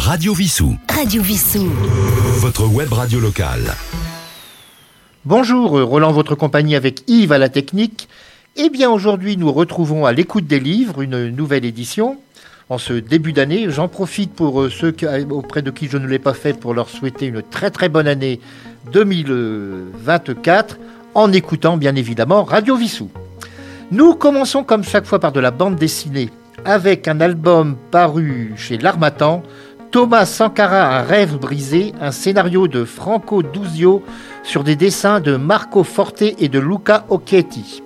Radio Vissou. Radio Vissou. Votre web radio locale. Bonjour, Roland, votre compagnie avec Yves à la technique. Eh bien, aujourd'hui, nous retrouvons à l'écoute des livres une nouvelle édition. En ce début d'année, j'en profite pour euh, ceux auprès de qui je ne l'ai pas fait pour leur souhaiter une très très bonne année 2024 en écoutant bien évidemment Radio Vissou. Nous commençons comme chaque fois par de la bande dessinée avec un album paru chez L'Armatan, Thomas Sankara, Un rêve brisé, un scénario de Franco Duzio sur des dessins de Marco Forte et de Luca Occhetti.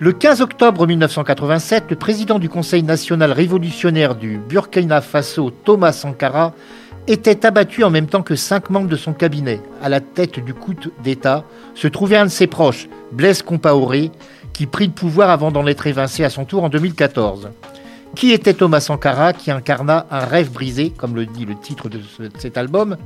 Le 15 octobre 1987, le président du Conseil national révolutionnaire du Burkina Faso, Thomas Sankara, était abattu en même temps que cinq membres de son cabinet. À la tête du coup d'État se trouvait un de ses proches, Blaise Compaoré, qui prit le pouvoir avant d'en être évincé à son tour en 2014. Qui était Thomas Sankara, qui incarna un rêve brisé, comme le dit le titre de, cet album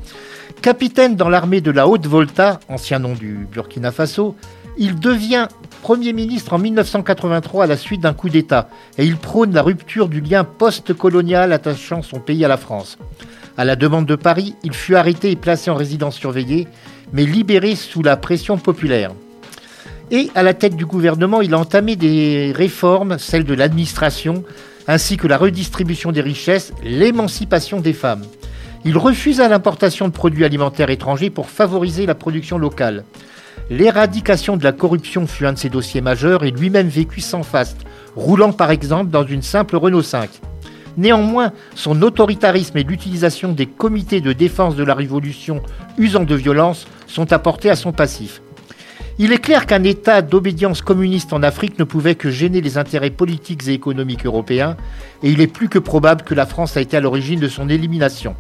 Capitaine dans l'armée de la Haute-Volta, ancien nom du Burkina Faso, il devient Premier ministre en 1983 à la suite d'un coup d'État et il prône la rupture du lien post-colonial attachant son pays à la France. À la demande de Paris, il fut arrêté et placé en résidence surveillée, mais libéré sous la pression populaire. Et à la tête du gouvernement, il a entamé des réformes, celles de l'administration, ainsi que la redistribution des richesses, l'émancipation des femmes. Il refusa l'importation de produits alimentaires étrangers pour favoriser la production locale. L'éradication de la corruption fut un de ses dossiers majeurs et lui-même vécut sans faste, roulant par exemple dans une simple Renault 5. Néanmoins, son autoritarisme et l'utilisation des comités de défense de la Révolution usant de violence sont apportés à son passif. Il est clair qu'un État d'obédience communiste en Afrique ne pouvait que gêner les intérêts politiques et économiques européens, et il est plus que probable que la France a été à l'origine de son élimination.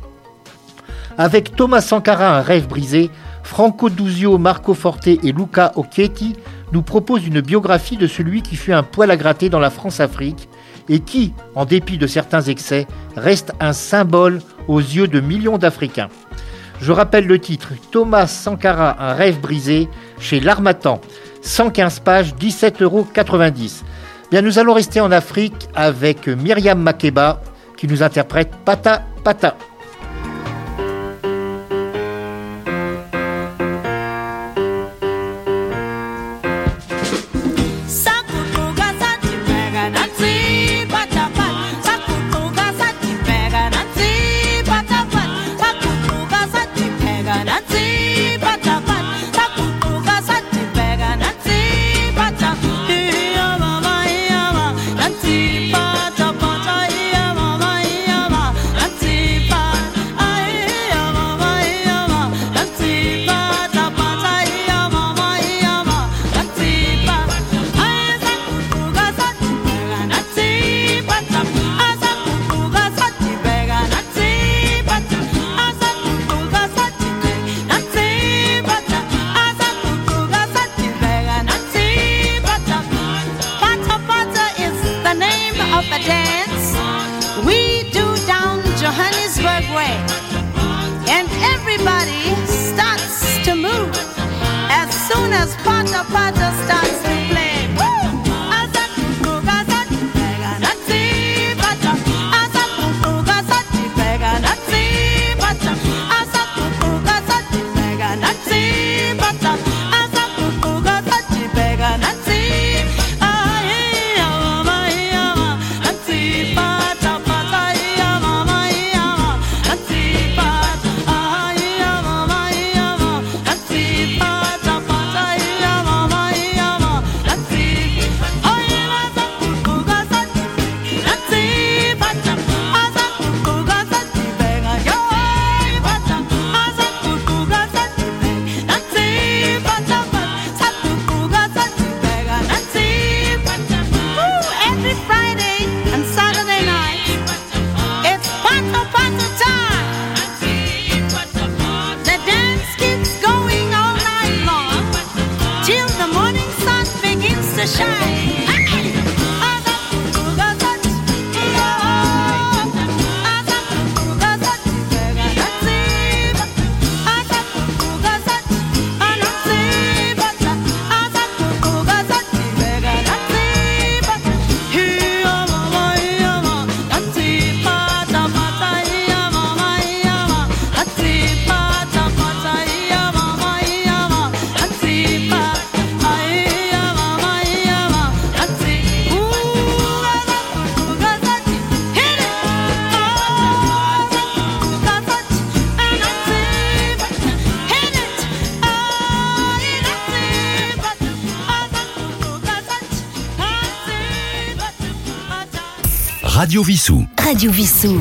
Avec Thomas Sankara, un rêve brisé, Franco Duzio, Marco Forte et Luca Occhetti nous proposent une biographie de celui qui fut un poil à gratter dans la France-Afrique et qui, en dépit de certains excès, reste un symbole aux yeux de millions d'Africains. Je rappelle le titre Thomas Sankara, un rêve brisé, chez L'Armatan. 115 pages, 17,90 euros. Bien, nous allons rester en Afrique avec Myriam Makeba qui nous interprète Pata Pata. Radio Vissou.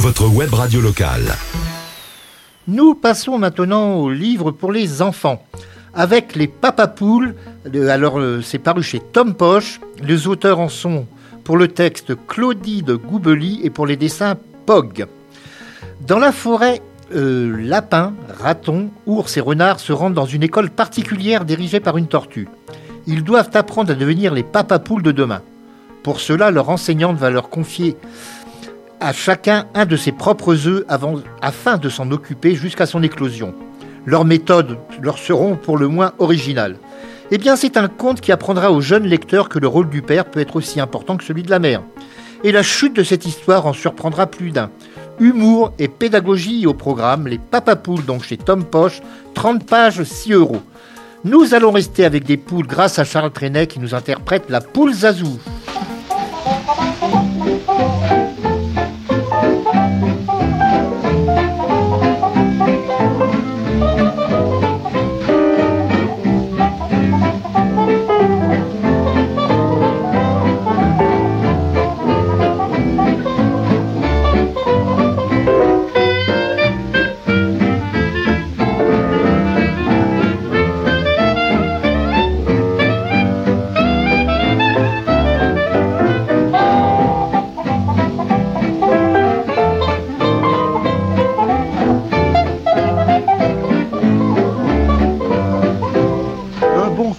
Votre web radio locale. Nous passons maintenant au livre pour les enfants. Avec les papapoules, alors euh, c'est paru chez Tom Poche. Les auteurs en sont pour le texte Claudie de Goubely et pour les dessins Pog. Dans la forêt, euh, lapins, ratons, ours et renards se rendent dans une école particulière dirigée par une tortue. Ils doivent apprendre à devenir les papapoules de demain. Pour cela, leur enseignante va leur confier à chacun un de ses propres œufs afin de s'en occuper jusqu'à son éclosion. Leurs méthodes leur seront pour le moins originales. Eh bien, c'est un conte qui apprendra aux jeunes lecteurs que le rôle du père peut être aussi important que celui de la mère. Et la chute de cette histoire en surprendra plus d'un. Humour et pédagogie au programme, les papapoules donc chez Tom Poche, 30 pages, 6 euros. Nous allons rester avec des poules grâce à Charles Trenet qui nous interprète la poule Zazou.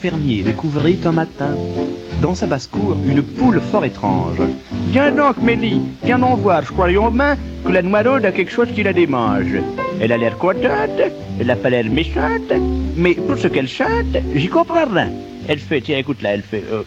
Fermier découvrit un matin dans sa basse-cour une poule fort étrange. Viens donc, Mélie, viens donc voir, je crois en main que la noiraude a quelque chose qui la démange. Elle a l'air contente, elle n'a pas l'air méchante, mais pour ce qu'elle chante, j'y comprends rien. Elle fait, tiens, écoute là, elle fait... euh,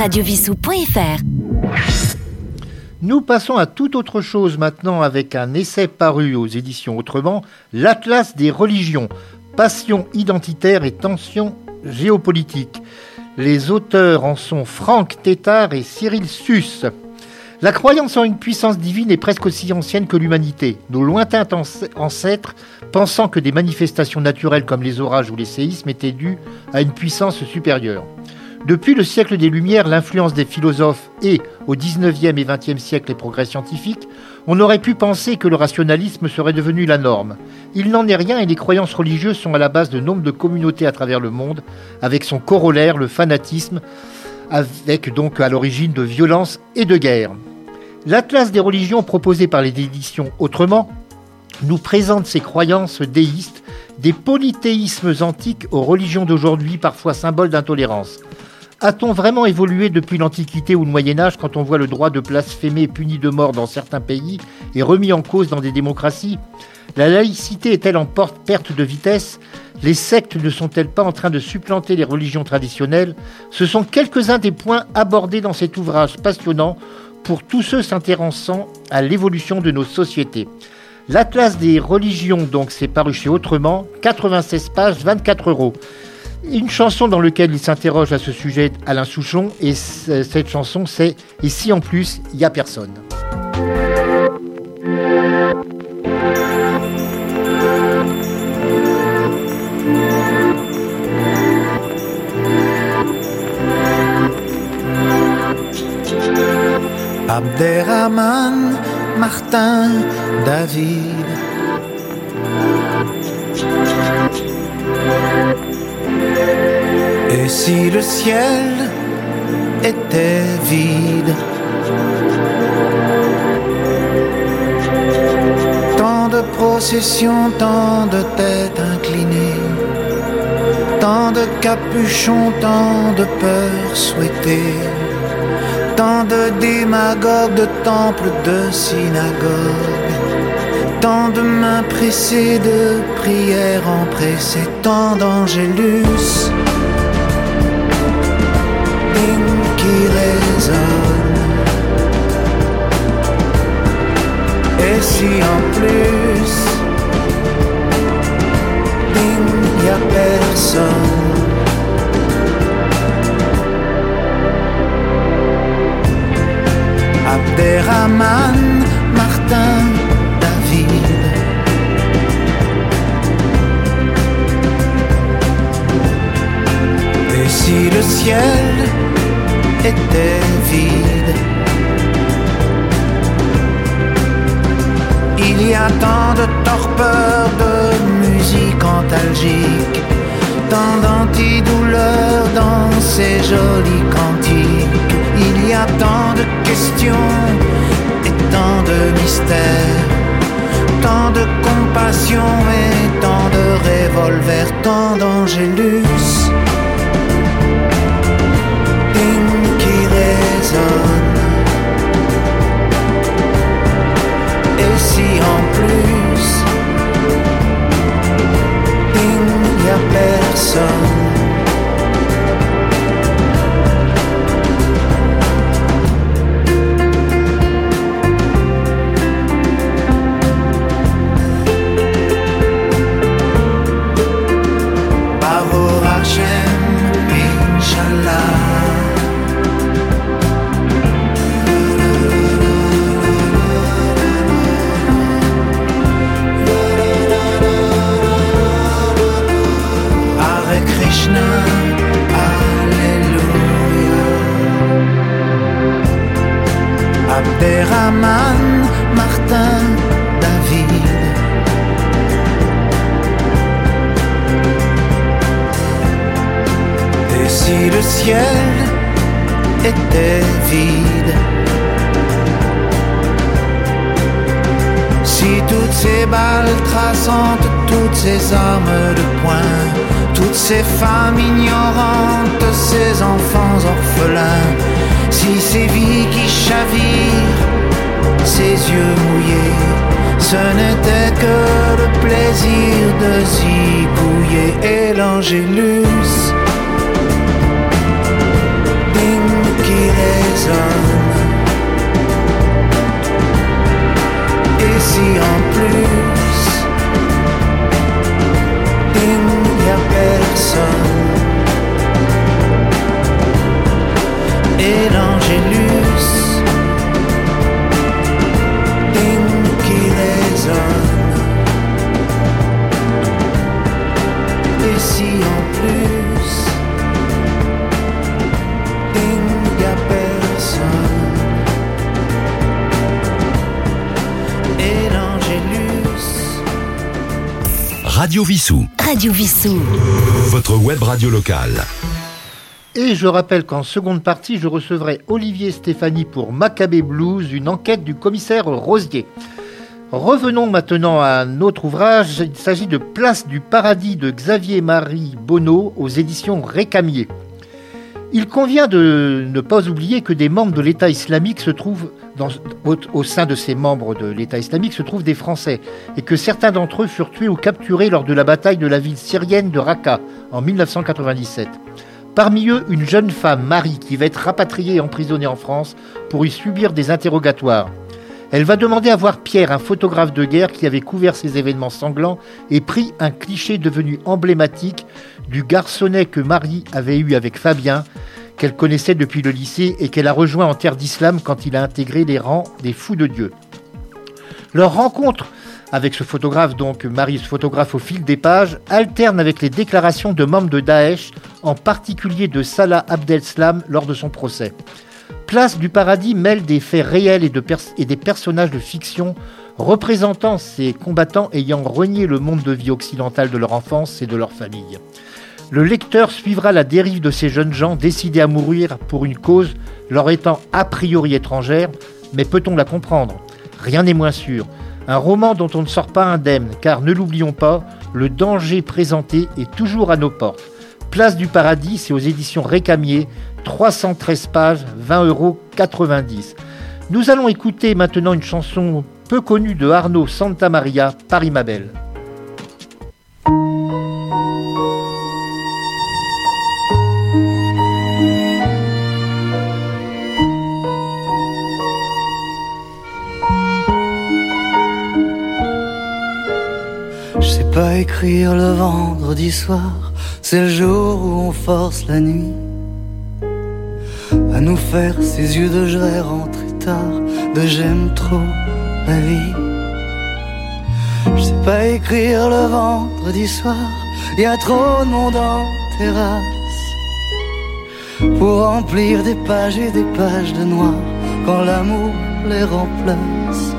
www.radiovissou.fr Nous passons à toute autre chose maintenant avec un essai paru aux éditions Autrement, l'Atlas des religions, passion identitaire et tension géopolitique. Les auteurs en sont Franck Tétard et Cyril Sus. La croyance en une puissance divine est presque aussi ancienne que l'humanité. Nos lointains anc- ancêtres, pensant que des manifestations naturelles comme les orages ou les séismes étaient dues à une puissance supérieure. Depuis le siècle des Lumières, l'influence des philosophes et, au 19e et 20e siècle, les progrès scientifiques, on aurait pu penser que le rationalisme serait devenu la norme. Il n'en est rien et les croyances religieuses sont à la base de nombre de communautés à travers le monde, avec son corollaire, le fanatisme, avec donc à l'origine de violences et de guerres. L'Atlas des religions proposé par les éditions Autrement nous présente ces croyances déistes, des polythéismes antiques aux religions d'aujourd'hui, parfois symboles d'intolérance. A-t-on vraiment évolué depuis l'Antiquité ou le Moyen Âge quand on voit le droit de blasphémer puni de mort dans certains pays et remis en cause dans des démocraties? La laïcité est-elle en perte de vitesse? Les sectes ne sont-elles pas en train de supplanter les religions traditionnelles? Ce sont quelques-uns des points abordés dans cet ouvrage passionnant pour tous ceux s'intéressant à l'évolution de nos sociétés. L'Atlas des religions, donc, c'est paru chez Autrement, 96 pages, 24 euros. Une chanson dans laquelle il s'interroge à ce sujet, Alain Souchon, et cette chanson, c'est Et si en plus, il n'y a personne Abderrahman, Martin, David. Et si le ciel était vide? Tant de processions, tant de têtes inclinées, tant de capuchons, tant de peurs souhaitées tant de démagogues, de temples, de synagogues, tant de mains pressées, de prières empressées, tant d'angélus qui résonnent. Et si en plus, il n'y a personne. Abderrahman, Martin, si le ciel était vide Il y a tant de torpeur, de musique antalgique, tant d'antidouleurs dans ces jolis cantiques. Il y a tant de questions et tant de mystères, tant de compassion et tant de revolvers, tant d'angélus. Et si en plus, il n'y a personne. Radio Vissou. Votre web radio locale. Et je rappelle qu'en seconde partie, je recevrai Olivier Stéphanie pour Maccabée Blues, une enquête du commissaire Rosier. Revenons maintenant à notre ouvrage. Il s'agit de Place du Paradis de Xavier-Marie Bonneau aux éditions Récamier. Il convient de ne pas oublier que des membres de l'État islamique se trouvent au, au, sein de ces membres de l'État islamique se trouvent des Français et que certains d'entre eux furent tués ou capturés lors de la bataille de la ville syrienne de Raqqa en 1997. Parmi eux, une jeune femme, Marie, qui va être rapatriée et emprisonnée en France pour y subir des interrogatoires. Elle va demander à voir Pierre, un photographe de guerre qui avait couvert ces événements sanglants et pris un cliché devenu emblématique du garçonnet que Marie avait eu avec Fabien, qu'elle connaissait depuis le lycée et qu'elle a rejoint en terre d'islam quand il a intégré les rangs des fous de Dieu. Leur rencontre avec ce photographe, donc Marie, ce photographe au fil des pages, alterne avec les déclarations de membres de Daesh, en particulier de Salah Abdeslam lors de son procès. Place du Paradis mêle des faits réels et, et, des personnages de fiction représentant ces combattants ayant renié le monde de vie occidental de leur enfance et de leur famille. Le lecteur suivra la dérive de ces jeunes gens décidés à mourir pour une cause leur étant a priori étrangère, mais peut-on la comprendre? Rien n'est moins sûr. Un roman dont on ne sort pas indemne, car ne l'oublions pas, le danger présenté est toujours à nos portes. Place du Paradis, c'est aux éditions Récamier, 313 pages, 20,90 euros. Nous allons écouter maintenant une chanson peu connue de Arnaud Santamaria, Paris ma. Pas écrire le vendredi soir, c'est le jour où on force la nuit à nous faire ces yeux de je vais rentrer tard, de j'aime trop la vie. Je sais pas écrire le vendredi soir, y a trop de monde en terrasse pour remplir des pages et des pages de noir quand l'amour les remplace.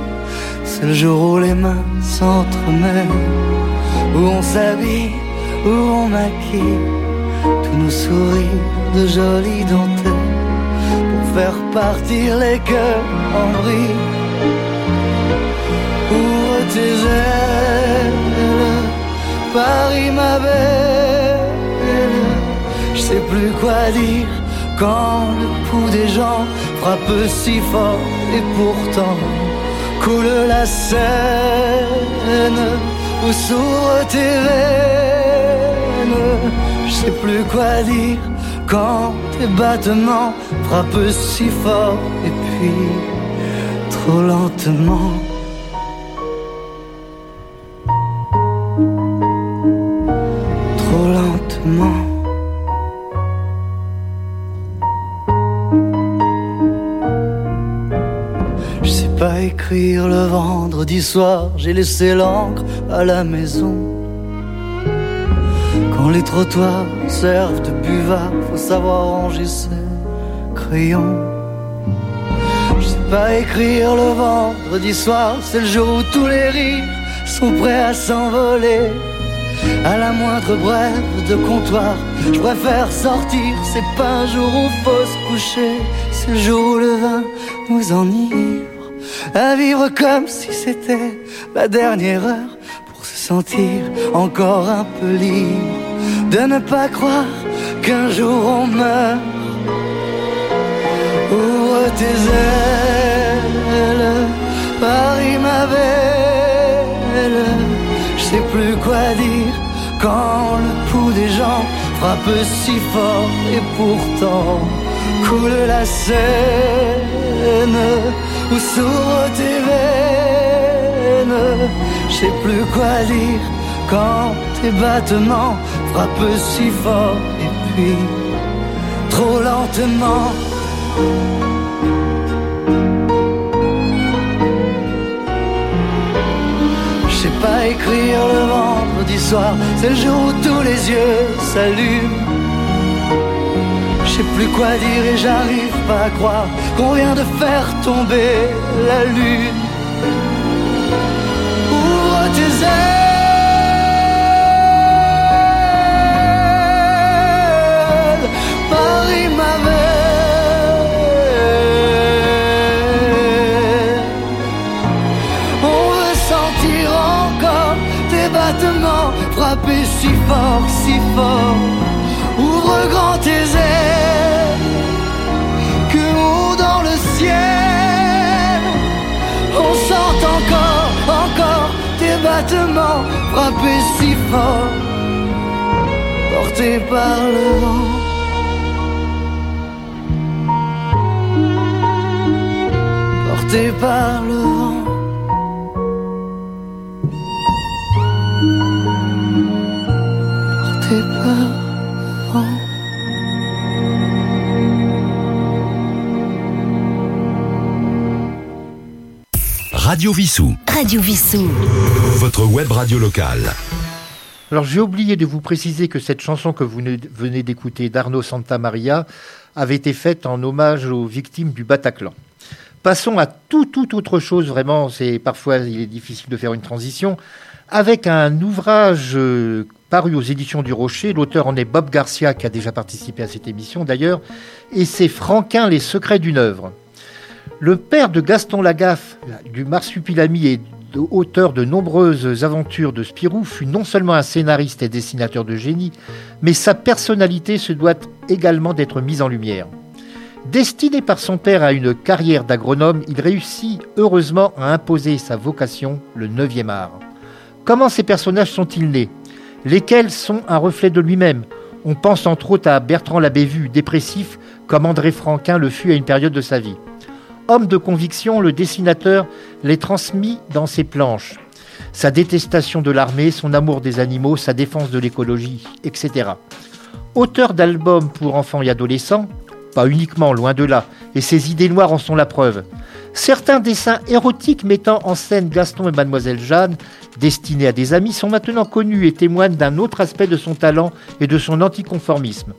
C'est le jour où les mains s'entremêlent, où on s'habille, où on maquille tous nos sourires de jolies dentelles faire partir les cœurs en vrille. Ouvre tes ailes, Paris ma belle. Je sais plus quoi dire quand le pouls des gens frappe si fort et pourtant coule la Seine où s'ouvrent tes veines. Je sais plus quoi dire quand tes battements frappent si fort et puis trop lentement. Trop lentement. Je sais pas écrire le vendredi soir, j'ai laissé l'encre à la maison. Quand les trottoirs servent de buvard, faut savoir ranger ses crayons. Je sais pas écrire le vendredi soir, c'est le jour où tous les rires sont prêts à s'envoler. À la moindre brève de comptoir, je préfère sortir, c'est pas un jour où faut se coucher, c'est le jour où le vin nous enivre. À vivre comme si c'était la dernière heure pour se sentir encore un peu libre de ne pas croire qu'un jour on meurt. Ouvre tes ailes, Paris ma belle. Je sais plus quoi dire quand le pouls des gens frappe si fort et pourtant coule la Seine où s'ouvrent tes veines. Je sais plus quoi dire quand tes battements frappent si fort et puis trop lentement. Je sais pas écrire le vendredi soir, c'est le jour où tous les yeux s'allument. Sais plus quoi dire et j'arrive pas à croire qu'on vient de faire tomber la lune. Ouvre tes ailes, Paris ma. On veut sentir encore tes battements frapper si fort, si fort. Ouvre grand tes ailes. Battements frappés si fort, portés par le vent. Portés par le vent. Portés par le vent. Radio Vissou. Radio Vissou. Votre web radio locale. Alors j'ai oublié de vous préciser que cette chanson que vous ne- venez d'écouter d'Arnaud Santamaria avait été faite en hommage aux victimes du Bataclan. Passons à tout, tout autre chose, vraiment, c'est parfois il est difficile de faire une transition. Avec un ouvrage euh, paru aux éditions du Rocher, l'auteur en est Bob Garcia, qui a déjà participé à cette émission d'ailleurs, et c'est Franquin, les secrets d'une œuvre. Le père de Gaston Lagaffe, du Marsupilami et auteur de nombreuses aventures de Spirou, fut non seulement un scénariste et dessinateur de génie, mais sa personnalité se doit également d'être mise en lumière. Destiné par son père à une carrière d'agronome, il réussit heureusement à imposer sa vocation, le 9e art. Comment ces personnages sont-ils nés? Lesquels sont un reflet de lui-même? On pense entre autres à Bertrand Labévu, dépressif comme André Franquin le fut à une période de sa vie. Homme de conviction, le dessinateur les transmis dans ses planches. Sa détestation de l'armée, son amour des animaux, sa défense de l'écologie, etc. Auteur d'albums pour enfants et adolescents, pas uniquement, loin de là, et ses idées noires en sont la preuve. Certains dessins érotiques mettant en scène Gaston et Mademoiselle Jeanne, destinés à des amis, sont maintenant connus et témoignent d'un autre aspect de son talent et de son anticonformisme.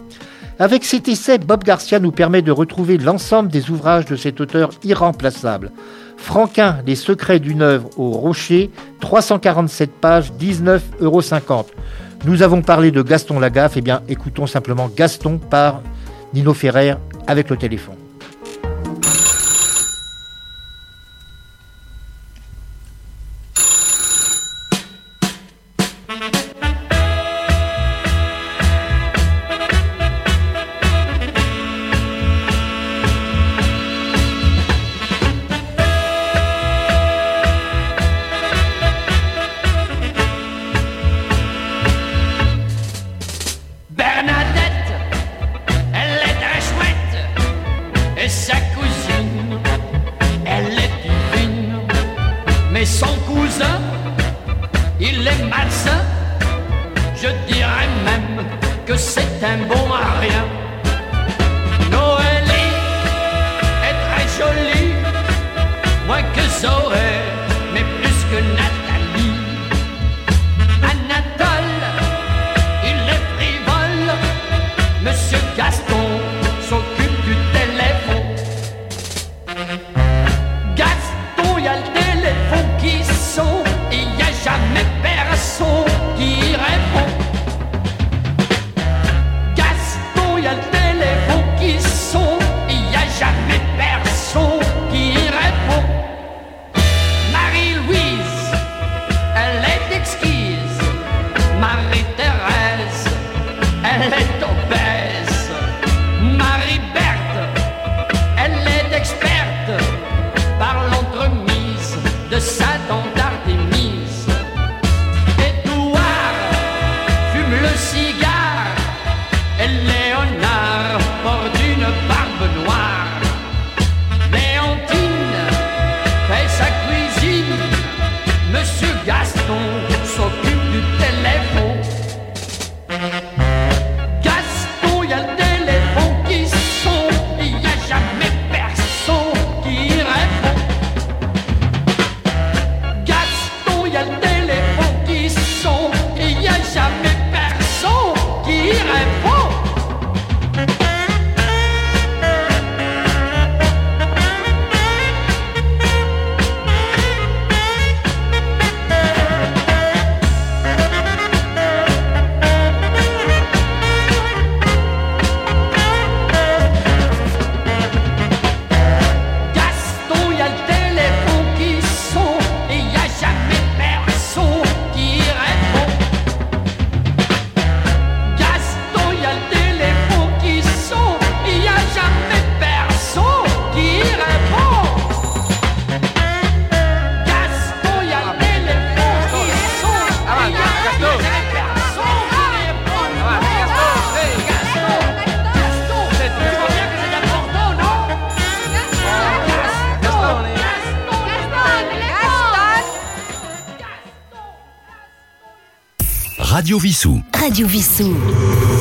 Avec cet essai, Bob Garcia nous permet de retrouver l'ensemble des ouvrages de cet auteur irremplaçable. Franquin, Les secrets d'une œuvre au Rocher, 347 pages, 19,50 euros. Nous avons parlé de Gaston Lagaffe, eh écoutons simplement Gaston par Nino Ferrer avec le téléphone.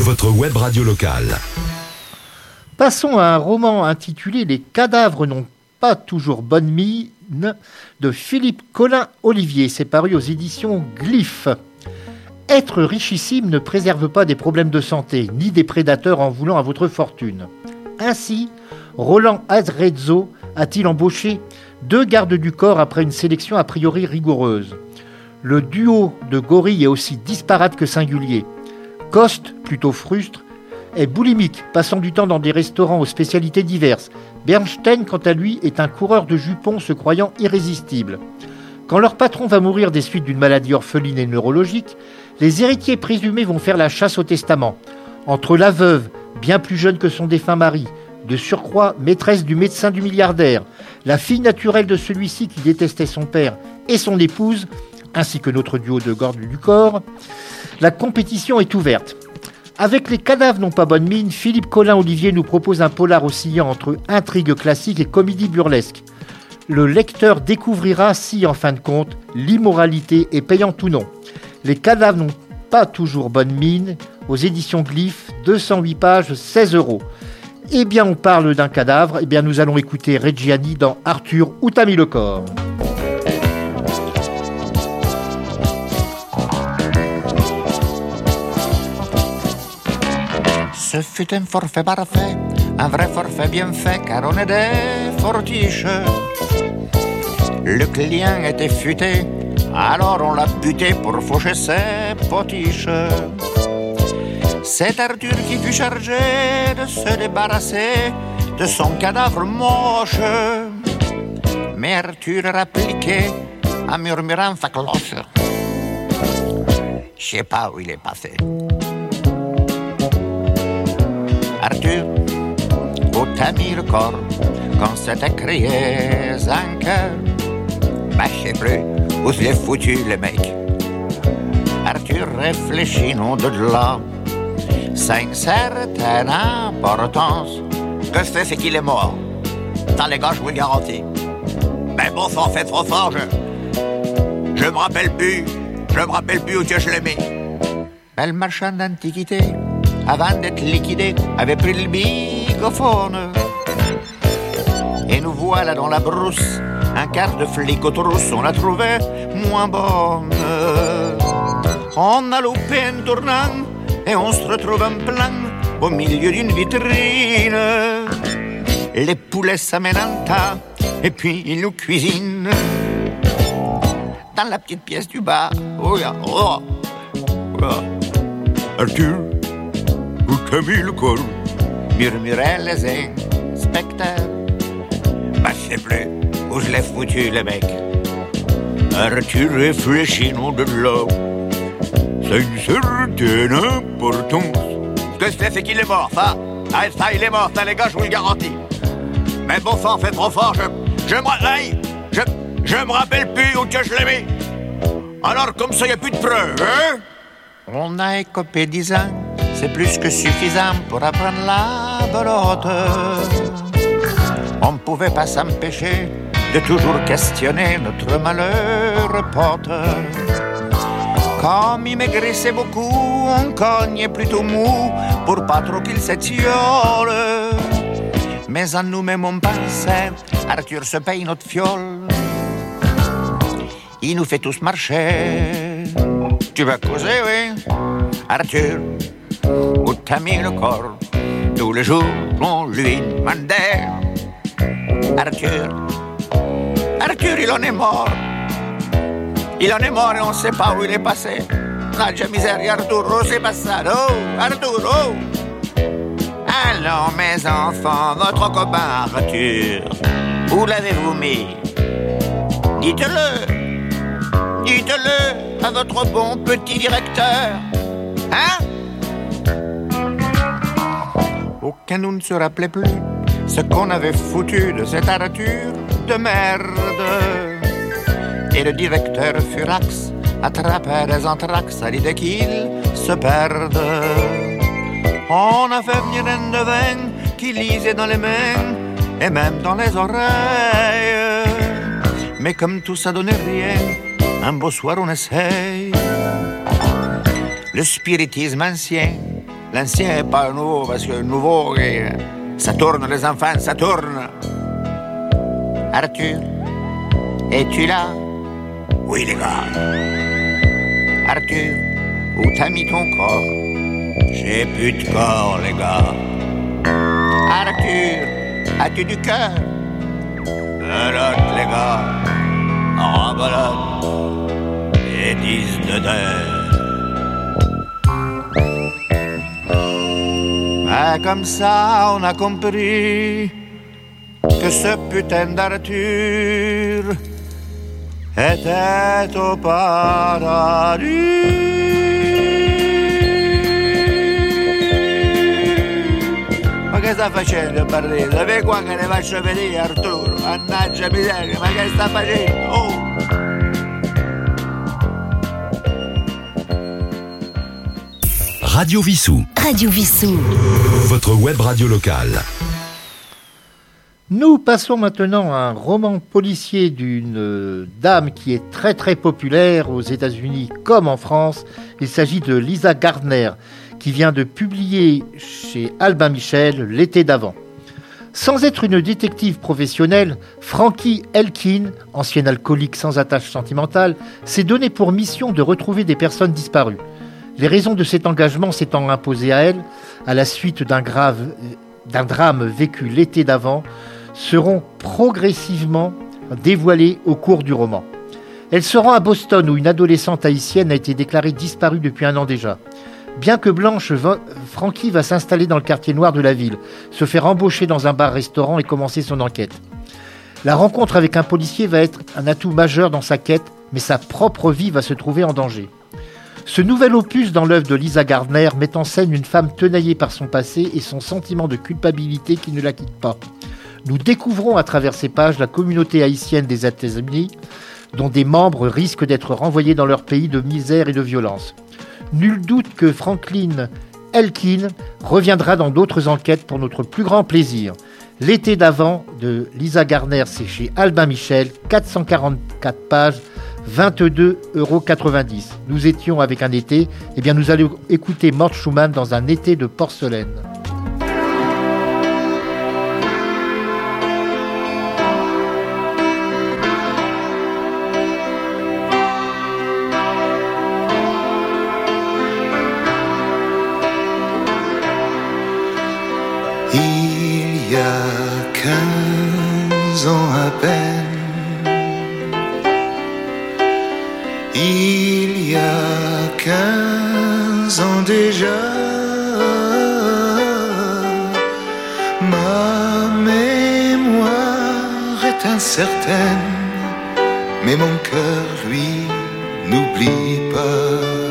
Votre web radio locale. Passons à un roman intitulé Les cadavres n'ont pas toujours bonne mine de Philippe Colin Olivier. C'est paru aux éditions Glyph. Être richissime ne préserve pas des problèmes de santé, ni des prédateurs en voulant à votre fortune. Ainsi, Roland Azrezzo a-t-il embauché deux gardes du corps après une sélection a priori rigoureuse. Le duo de gorilles est aussi disparate que singulier. Coste, plutôt frustre, est boulimique, passant du temps dans des restaurants aux spécialités diverses. Bernstein, quant à lui, est un coureur de jupons se croyant irrésistible. Quand leur patron va mourir des suites d'une maladie orpheline et neurologique, les héritiers présumés vont faire la chasse au testament. Entre la veuve, bien plus jeune que son défunt mari, de surcroît maîtresse du médecin du milliardaire, la fille naturelle de celui-ci qui détestait son père et son épouse, ainsi que notre duo de garde du corps, la compétition est ouverte. Avec Les cadavres n'ont pas bonne mine, Philippe Colin Olivier nous propose un polar oscillant entre intrigue classique et comédie burlesque. Le lecteur découvrira si, en fin de compte, l'immoralité est payante ou non. Les cadavres n'ont pas toujours bonne mine. Aux éditions Glyph, 208 pages, 16 euros. Eh bien, on parle d'un cadavre. Eh bien, nous allons écouter Reggiani dans Arthur où t'as mis le corps. Ce fut un forfait parfait, un vrai forfait bien fait, car on est des fortiches. Le client était futé, alors on l'a buté pour faucher ses potiches. C'est Arthur qui fut chargé de se débarrasser de son cadavre moche. Mais Arthur appliqué en murmurant sa cloche. Je sais pas où il est passé. Arthur, où t'as mis le corps quand c'était crié un cœur Bah, je sais plus où l'ai foutu le mec. Arthur réfléchit non de là. C'est une certaine importance. Ce que je sais, c'est qu'il est mort. Ça, les gars, je vous le garantis. Mais bon, ça fait trop fort, je. Je me rappelle plus. Je me rappelle plus où que je l'ai mis. Mais le marchand d'antiquité, avant d'être liquidé, avait pris le bigophone. Et nous voilà dans la brousse, un quart de flic on l'a trouvé moins bonne. On a loupé un tournant et on se retrouve en plein au milieu d'une vitrine. Les poulets s'amènent en tas et puis ils nous cuisinent. Dans la petite pièce du bas, oh, oh, oh. Arthur, corps murmuraient les inspecteurs. Bah, je sais plus où je l'ai foutu, le mec? Arthur réfléchit, non de là. C'est une certaine importance. Ce que je sais, c'est qu'il est mort, ça. Ah, ça, il est mort, ça, les gars, je vous le garantis. Mais bon sang fait trop fort, je, je me je, je me rappelle plus où que je l'ai mis. Alors, comme ça, il n'y a plus de preuves, hein? On a écopé dix ans, c'est plus que suffisant pour apprendre la belote. On ne pouvait pas s'empêcher de toujours questionner notre malheureux pote. Comme il maigrissait beaucoup, on cognait plutôt mou pour pas trop qu'il s'étiole. Mais en nous-mêmes on pensait, Arthur se paye notre fiole. Il nous fait tous marcher. Tu vas causer, oui Arthur, où t'as mis le corps Tous les jours on lui demandait. Arthur, Arthur il en est mort. Il en est mort et on sait pas où il est passé. Nadja miseria, Arturo, c'est passato. Arturo. Allons, mes enfants, votre copain Arthur, où l'avez-vous mis? Dites-le. Dites-le à votre bon petit directeur. Hein? Aucun nous ne se rappelait plus ce qu'on avait foutu de cette Arthur de merde. Et le directeur Furax attrapait des anthrax à l'idée qu'il se perde. On a fait venir un devin qui lisait dans les mains et même dans les oreilles. Mais comme tout ça donnait rien, un beau soir on essaye. le spiritisme ancien. L'ancien est pas nouveau, parce que le nouveau, ça tourne, les enfants, ça tourne. Arthur, es-tu là? Oui, les gars. Arthur, où t'as mis ton corps? J'ai plus de corps, les gars. Arthur, as-tu du cœur? Belote, les gars. En belote. Et dix de terre. Mais comme ça, on a compris que ce putain d'Arthur était au paradis. Ma che sta facendo Barrino? Vedi qua che ne faccio vedere Arturo. Mannaggia miseria, ma che sta facendo? Oh! Radio Vissou. Radio Vissou. Votre web radio locale. Nous passons maintenant à un roman policier d'une euh, dame qui est très très populaire aux États-Unis comme en France. Il s'agit de Lisa Gardner qui vient de publier chez Albin Michel l'été d'avant. Sans être une détective professionnelle, Frankie Elkin, ancienne alcoolique sans attache sentimentale, s'est donné pour mission de retrouver des personnes disparues. Les raisons de cet engagement s'étant imposées à elle, à la suite d'un grave, d'un drame vécu l'été d'avant, seront progressivement dévoilées au cours du roman. Elle se rend à Boston où une adolescente haïtienne a été déclarée disparue depuis un an déjà. Bien que blanche, Frankie va s'installer dans le quartier noir de la ville, se faire embaucher dans un bar-restaurant et commencer son enquête. La rencontre avec un policier va être un atout majeur dans sa quête, mais sa propre vie va se trouver en danger. Ce nouvel opus dans l'œuvre de Lisa Gardner met en scène une femme tenaillée par son passé et son sentiment de culpabilité qui ne la quitte pas. Nous découvrons à travers ces pages la communauté haïtienne des États-Unis, dont des membres risquent d'être renvoyés dans leur pays de misère et de violence. Nul doute que Franklin Elkin reviendra dans d'autres enquêtes pour notre plus grand plaisir. L'été d'avant de Lisa Gardner, c'est chez Albin Michel, 444 pages, 22,90 euros. Nous étions avec un été, et bien nous allons écouter Mort Schumann dans un été de porcelaine. Quinze ans déjà, ma mémoire est incertaine, mais mon cœur, lui, n'oublie pas.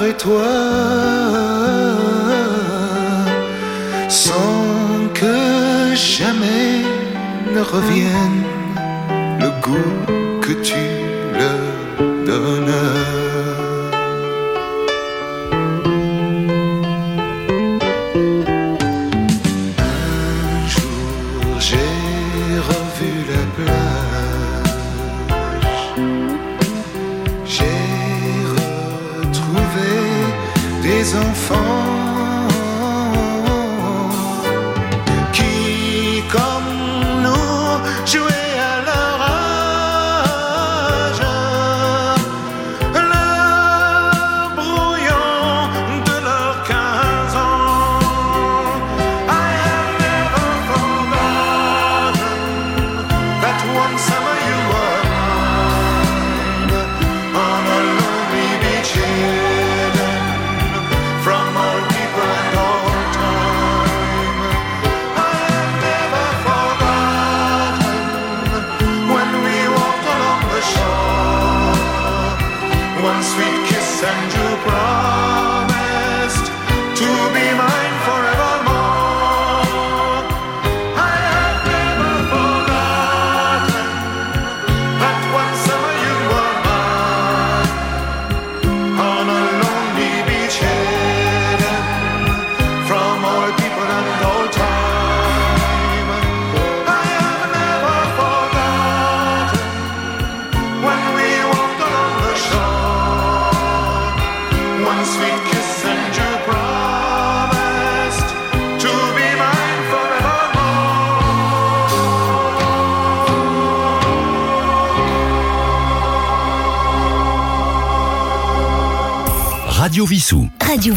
après toi sans que jamais ne revienne le goût que tu leur donnes. Un jour, j'ai revu la place. Enfants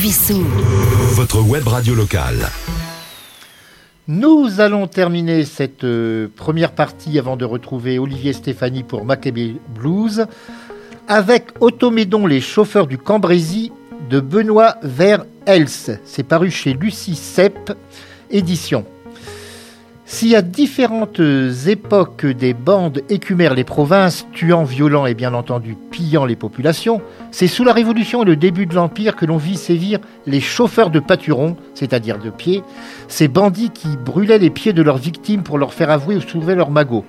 Votre web radio locale. Nous allons terminer cette euh, première partie avant de retrouver Olivier Stéphanie pour Maccabée Blues avec Automédon, les chauffeurs du Cambrésis de Benoît Ver Else. C'est paru chez Lucie Sepp, édition. Si à différentes époques des bandes écumèrent les provinces, tuant, violant et bien entendu pillant les populations, c'est sous la Révolution et le début de l'Empire que l'on vit sévir les chauffeurs de pâturons, c'est-à-dire de pied, ces bandits qui brûlaient les pieds de leurs victimes pour leur faire avouer ou soulever leur magot.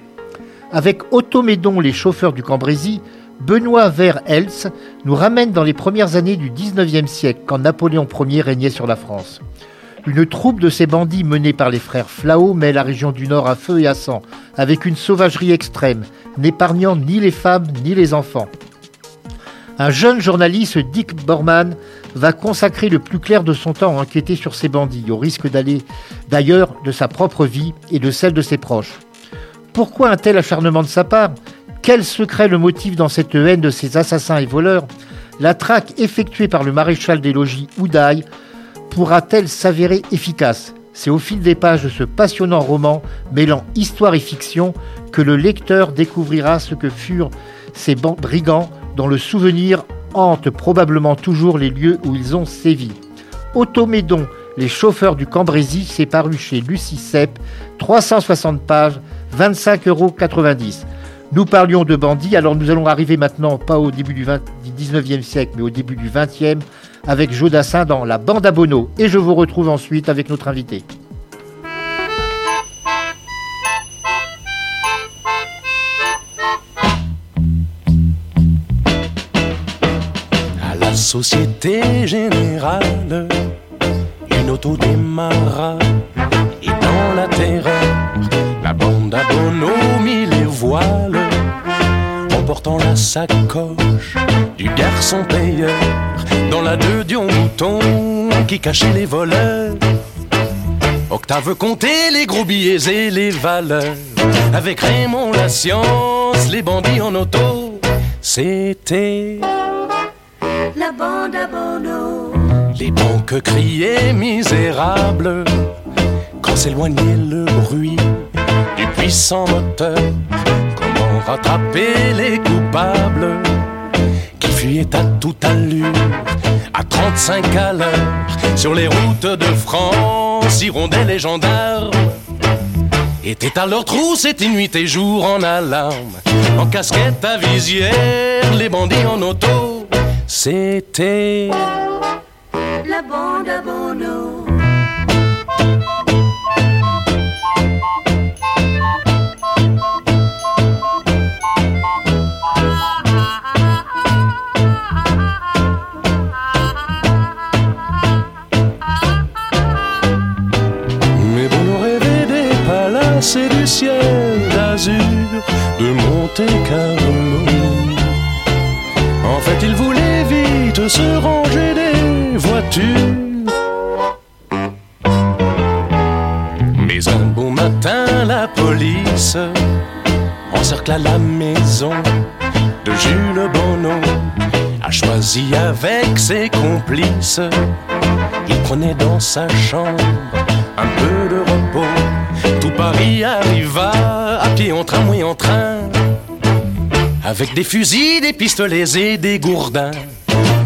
Avec Automédon, les chauffeurs du Cambrésis, Benoît Ver Else nous ramène dans les premières années du 19e siècle, quand Napoléon Ier régnait sur la France. Une troupe de ces bandits menée par les frères Flao met la région du Nord à feu et à sang, avec une sauvagerie extrême, n'épargnant ni les femmes ni les enfants. Un jeune journaliste, Dick Borman, va consacrer le plus clair de son temps à enquêter sur ces bandits, au risque d'aller d'ailleurs de sa propre vie et de celle de ses proches. Pourquoi un tel acharnement de sa part? Quel secret le motive dans cette haine de ces assassins et voleurs? La traque effectuée par le maréchal des logis Oudaï pourra-t-elle s'avérer efficace? C'est au fil des pages de ce passionnant roman mêlant histoire et fiction que le lecteur découvrira ce que furent ces brigands dont le souvenir hante probablement toujours les lieux où ils ont sévi. Automédon, les chauffeurs du Cambrésis, c'est paru chez Lucie Sepp, 360 pages, 25,90 euros. Nous parlions de bandits, alors nous allons arriver maintenant, pas au début du, 20 du 19e siècle, mais au début du 20e, avec Jodassin dans la bande à Bono. Et je vous retrouve ensuite avec notre invité. À la Société Générale, une auto démarra et dans la terreur, la bande à bonhomie les voiles, emportant la sacoche du garçon payeur dans la deux Dion Mouton qui cachait les voleurs. Octave comptait les gros billets et les valeurs. Avec Raymond la science, les bandits en auto, c'était La bande à Bono. les banques criaient misérables quand s'éloignait le bruit du puissant moteur. Rattraper les coupables qui fuyaient à toute allure, à 35 à l'heure, sur les routes de France, hirondelles les gendarmes étaient à leur trousse, et nuit et jour en alarme, en casquette à visière, les bandits en auto. C'était La bande à Bono. C'est du ciel d'azur de Monte Carlo. En fait, il voulait vite se ranger des voitures. Mais un beau matin, la police encercla la maison de Jules Bonneau A choisi avec ses complices, il prenait dans sa chambre un peu Paris arriva à pied en tramway en train. Avec des fusils, des pistolets et des gourdins.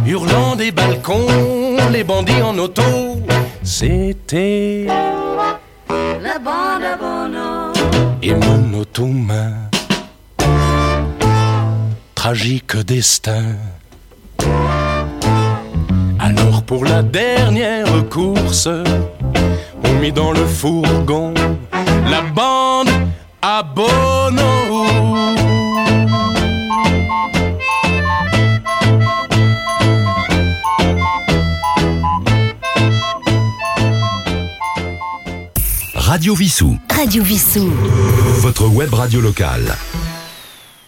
Hurlant des balcons, les bandits en auto. C'était La bande à Bono. et monotone. Tragique destin. Alors pour la dernière course, on mit dans le fourgon la bande à Bono. Radio Vissou. Radio Vissou. Votre web radio locale.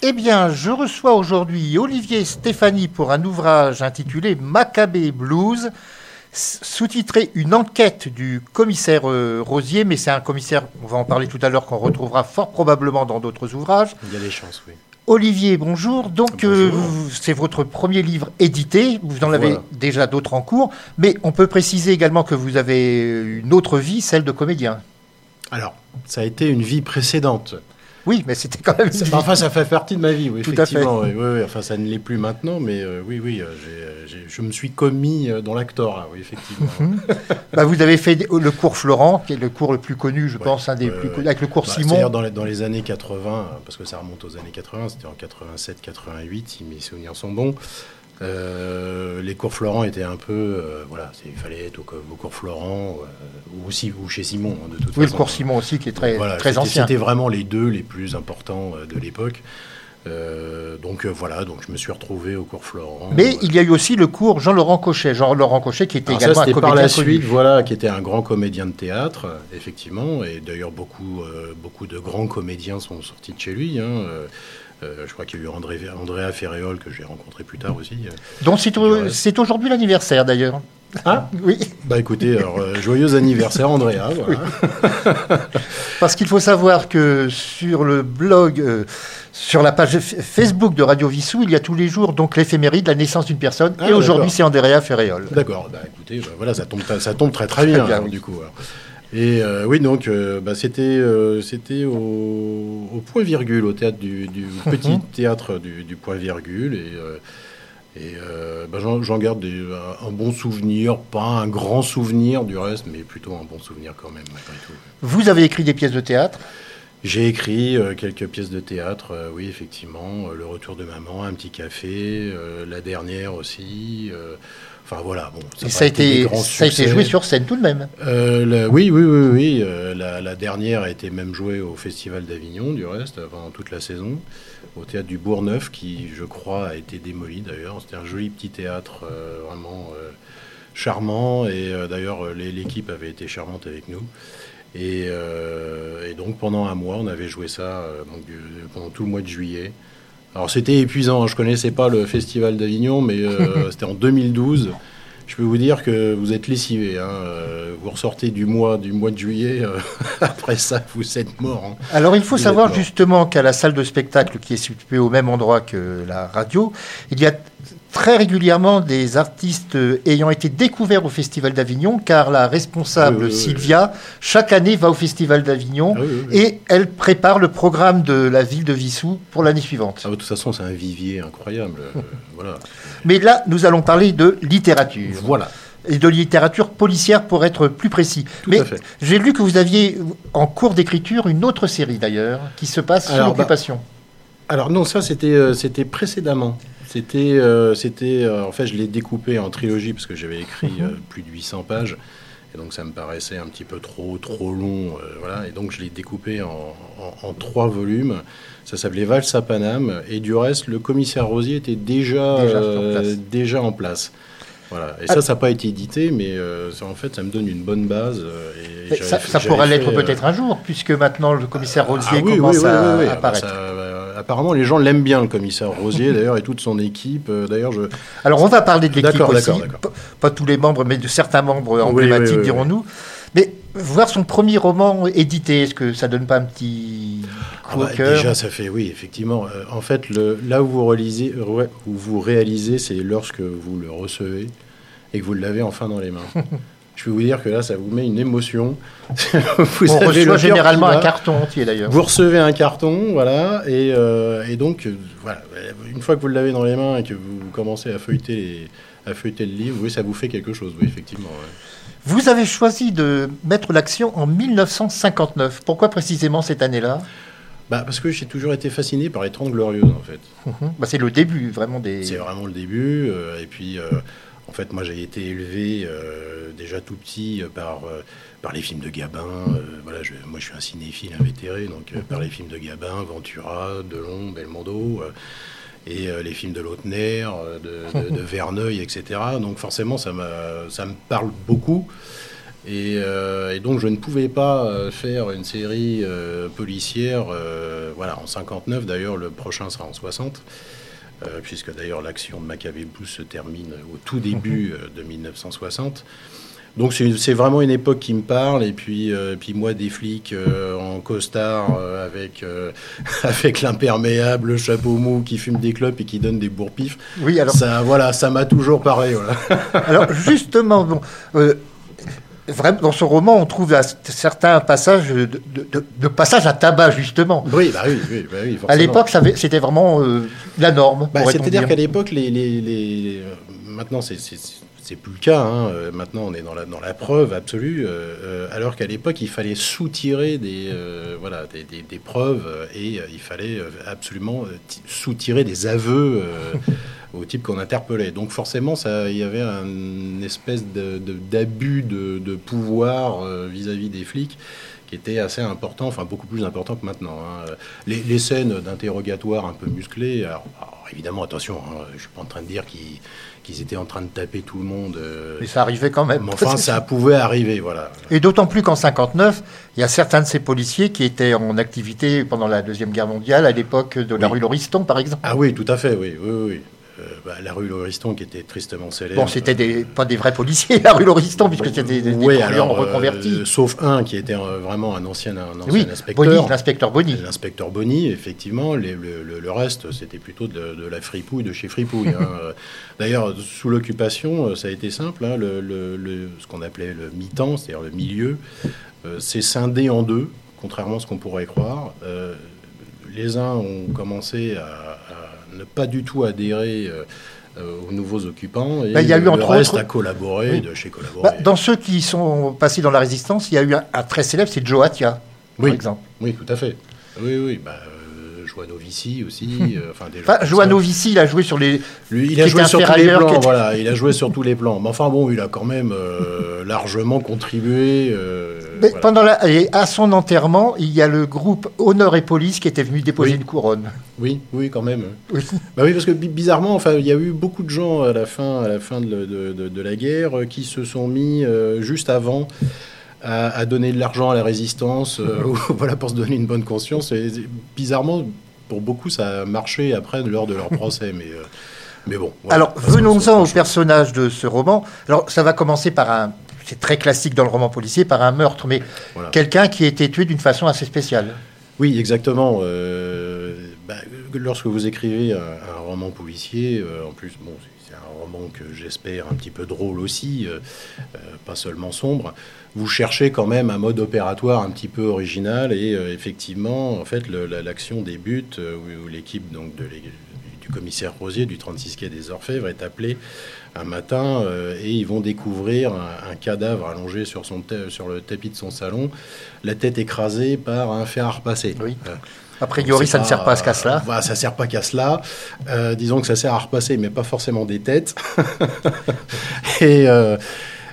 Eh bien, je reçois aujourd'hui Olivier Stéphanie pour un ouvrage intitulé Maccabée Blues, sous-titré Une enquête du commissaire euh, Rosier, mais c'est un commissaire, on va en parler tout à l'heure, qu'on retrouvera fort probablement dans d'autres ouvrages. Il y a des chances, oui. Olivier, bonjour. Donc, euh, c'est votre premier livre édité. Vous en avez Voilà. déjà d'autres en cours. Mais on peut préciser également que vous avez une autre vie, celle de comédien. Alors, ça a été une vie précédente. Oui, mais c'était quand même vie. Enfin, ça fait partie de ma vie, oui, Tout à fait. effectivement. Oui, oui, oui. Enfin, ça ne l'est plus maintenant, mais euh, oui, oui, euh, j'ai- je me suis commis euh, dans l'actorat, oui, effectivement. Bah, vous avez fait le cours Florent, qui est le cours le plus connu, je Ouais, pense, un des plus connus, avec le cours Bah, Simon. C'est-à-dire dans les, dans les années 80, euh, parce que ça remonte aux années 80, c'était en 87-88, si mes souvenirs sont bons. Euh, les cours Florent étaient un peu, euh, voilà, il fallait être au, co- au cours Florent, euh, ou aussi ou chez Simon, hein, de toute Oui, le cours Simon aussi, qui est très, Voilà, très ancien. C'était vraiment les deux les plus importants de l'époque. Donc voilà, donc je me suis retrouvé au cours Florent. Mais il y a eu aussi le cours Jean-Laurent Cochet. Jean-Laurent Cochet, qui était alors ça, également un comédien par la suite, voilà, qui était un grand comédien de théâtre, effectivement, et d'ailleurs beaucoup, beaucoup de grands comédiens sont sortis de chez lui. hein, euh, je crois qu'il y a eu André, Andrea Ferréol que j'ai rencontré plus tard aussi. Donc c'est au- c'est aujourd'hui l'anniversaire d'ailleurs. Ah Oui, Bah écoutez, alors, euh, joyeux anniversaire Andrea. Voilà. parce qu'il faut savoir que sur le blog, euh, sur la page Facebook de Radio Vissou, il y a tous les jours donc l'éphéméride de la naissance d'une personne. Ah, et aujourd'hui, c'est Andrea Ferréol. D'accord, bah écoutez, bah, voilà, ça tombe, ça tombe très très bien, bien, alors, oui. du coup. alors. Et euh, oui, donc euh, bah, c'était euh, c'était au, au point virgule, au théâtre du, du petit théâtre du, du point virgule, et, et bah, j'en garde des- un, bon souvenir, pas un grand souvenir du reste, mais plutôt un bon souvenir quand même malgré tout. Vous avez écrit des pièces de théâtre? J'ai écrit quelques pièces de théâtre, oui effectivement, Le Retour de maman, Un petit café, la dernière aussi. Enfin voilà, bon. Ça a, été, ça a joué sur scène tout de même. Euh, la- oui, oui, oui, oui. euh, la, la dernière a été même jouée au Festival d'Avignon, du reste, pendant toute la saison, au théâtre du Bourgneuf, qui, je crois, a été démoli d'ailleurs. C'était un joli petit théâtre, euh, vraiment charmant, et d'ailleurs, l'équipe avait été charmante avec nous. Et, et donc, pendant un mois, on avait joué ça donc, du- pendant tout le mois de juillet. Alors, c'était épuisant. Je connaissais pas le Festival d'Avignon, mais euh, c'était en 2012. Je peux vous dire que vous êtes lessivé. hein. Euh, Vous ressortez du mois, du mois de juillet. euh, après ça, vous êtes mort. hein. Alors il faut Vous savoir justement qu'à la salle de spectacle qui est située au même endroit que la radio, il y a très régulièrement des artistes euh, ayant été découverts au Festival d'Avignon, car la responsable Oui, oui, oui, Sylvia, chaque année, va au Festival d'Avignon Ah et elle prépare le programme de la ville de Vissou pour l'année suivante. Ah, de toute façon, c'est un vivier incroyable. euh, voilà. Mais là, nous allons parler de littérature. Voilà. Et de littérature policière pour être plus précis. Tout Mais j'ai lu que vous aviez en cours d'écriture une autre série d'ailleurs, qui se passe sous Alors, bah, l'occupation. Alors non, ça c'était euh, c'était précédemment. C'était euh, c'était euh, en fait je l'ai découpé en trilogie parce que j'avais écrit euh, plus de 800 pages et donc ça me paraissait un petit peu trop trop long voilà et donc je l'ai découpé en, en- en trois volumes. Ça s'appelait Valse à Paname et du reste le commissaire Rosier était déjà Déjà en place. déjà en place. Voilà. Et ça, ça n'a pas été édité, mais euh, ça, en fait, ça me donne une bonne base. euh, et ça, ça pourra l'être euh, peut-être un jour, puisque maintenant le commissaire Rosier ah oui, commence oui, oui, à. Ah apparaître. ça, apparemment, les gens l'aiment bien, le commissaire Rosier, d'ailleurs, et toute son équipe. Euh, D'ailleurs, je. Alors on va parler de l'équipe aussi, pas tous les membres, mais de certains membres emblématiques, oui, oui, dirons-nous. Mais voir son premier roman édité, est-ce que ça donne pas un petit Ah coup au bah, cœur? déjà, ça fait, oui, effectivement. Euh, en fait, le, là où vous, réalisez, ouais, où vous réalisez, c'est lorsque vous le recevez et que vous l'avez enfin dans les mains. Je peux vous dire que là, ça vous met une émotion. Vous On avez reçoit généralement un carton entier d'ailleurs. Vous recevez un carton, voilà, et, euh, et donc, euh, voilà, une fois que vous l'avez dans les mains et que vous commencez à feuilleter, les- à feuilleter le livre, oui, ça vous fait quelque chose, oui, effectivement. ouais. Vous avez choisi de mettre l'action en 1959. Pourquoi précisément cette année-là? Bah, parce que j'ai toujours été fasciné par les 30 Glorieuses, en fait. Mhm. Bah, C'est le début vraiment des... C'est vraiment le début. euh, et puis, euh, en fait, moi, j'ai été élevé euh, déjà tout petit euh, par, euh, par les films de Gabin. euh, voilà, je- moi, je suis un cinéphile invétéré, donc par les films de Gabin, Ventura, Delon, Belmondo. et les films de Lautner, de, de- de Verneuil, etc. Donc forcément, ça, ça me parle beaucoup. Et, euh, et donc, je ne pouvais pas faire une série euh, policière, euh, voilà, en 59. D'ailleurs, le prochain sera en 60. Euh, puisque d'ailleurs l'action de Machiavel Blues se termine au tout début euh, de 1960. Donc c'est vraiment une époque qui me parle, et puis, euh, puis moi des flics euh, en costard euh, avec, avec l'imperméable, le chapeau mou qui fume des clopes et qui donne des bourre-pifs. Oui, alors- Ça, voilà, ça m'a toujours parlé. Voilà. Alors justement, bon, vraiment, dans ce roman, on trouve à certains passages de, de, de- passages à tabac justement. Oui, bah oui, oui, bah oui, À l'époque, c'était vraiment euh, la norme. Bah, C'est-à-dire dire. qu'à l'époque, les, les- les- euh, maintenant, c'est- c'est plus le cas. hein. Euh, Maintenant, on est dans la, dans la preuve absolue. euh, alors qu'à l'époque, il fallait soutirer des, euh, voilà, des, des- des preuves et il fallait absolument ti- soutirer des aveux euh, au type qu'on interpellait. Donc forcément, il y avait une espèce de- d'abus de, de pouvoir euh, vis-à-vis des flics qui était assez important, enfin beaucoup plus important que maintenant. hein. Les, les scènes d'interrogatoire un peu musclées, alors, alors, évidemment, attention, hein, je suis pas en train de dire qu'ils qu'ils étaient en train de taper tout le monde. euh, Mais ça arrivait quand même. mais enfin, ça pouvait arriver, voilà. Et d'autant plus qu'en 59, il y a certains de ces policiers qui étaient en activité pendant la Deuxième Guerre mondiale, à l'époque de la Oui. rue Lauriston, par exemple. Ah oui, tout à fait, oui, oui, oui. Euh, bah, la rue Lauriston qui était tristement célèbre. Bon, c'était des, pas des vrais policiers, la rue Lauriston, puisque c'était des, des, Oui, alors, euh, reconvertis. sauf un qui était euh, vraiment un ancien, un ancien oui, inspecteur. Bonny, l'inspecteur Bonny. L'inspecteur Bonny, effectivement. Les- le, le- le reste, c'était plutôt de, de la fripouille de chez Fripouille. hein. Euh, D'ailleurs, sous l'occupation, euh, ça a été simple. hein. Le, le- le- ce qu'on appelait le mi-temps, c'est-à-dire le milieu, euh, c'est scindé en deux, contrairement à ce qu'on pourrait croire. Euh, les uns ont commencé à, à ne pas du tout adhérer euh, euh, aux nouveaux occupants et Bah, il y a eu, le entre reste autres- a collaboré Oui. de chez collaboré. Bah, dans ceux qui sont passés dans la résistance, il y a eu un, un très célèbre, c'est Joe Atia, oui, par exemple. oui, tout à fait. Oui, oui. Bah, euh, Joano Vici aussi. euh, enfin, des Enfin, il a joué sur les. Lui, il a joué sur tous les plans, était- voilà, il a joué sur tous les plans. Mais enfin bon, il a quand même euh, largement contribué. euh, Mais voilà. pendant la, et à son enterrement, il y a le groupe Honneur et Police qui était venu déposer Oui. une couronne. Oui, oui, quand même. Oui. Bah oui, parce que bi- bizarrement, enfin, il y a eu beaucoup de gens à la fin, à la fin de, de- de- de la guerre qui se sont mis euh, juste avant à, à donner de l'argent à la résistance, euh, voilà, pour se donner une bonne conscience. Et bizarrement, pour beaucoup, ça a marché après lors de leur procès, mais. euh, mais bon. voilà. Alors, venons-en au personnage de ce roman. Alors, ça va commencer par un. C'est très classique dans le roman policier, par un meurtre, mais Voilà. quelqu'un qui a été tué d'une façon assez spéciale. Oui, exactement. Euh, bah, lorsque vous écrivez un, un roman policier, euh, en plus, bon, c'est- un roman que j'espère un petit peu drôle aussi, euh, pas seulement sombre. Vous cherchez quand même un mode opératoire un petit peu original et euh, effectivement, en fait, l'action débute euh, où, où l'équipe donc de du commissaire Rosier du 36 quai des Orfèvres est appelée un matin euh, et ils vont découvrir un, un cadavre allongé sur, son sur le tapis de son salon, la tête écrasée par un fer à repasser. Oui. A priori, ça ne sert pas à ce qu'à cela. voilà, ça sert pas qu'à cela. Disons que ça sert à repasser, mais pas forcément des têtes. et,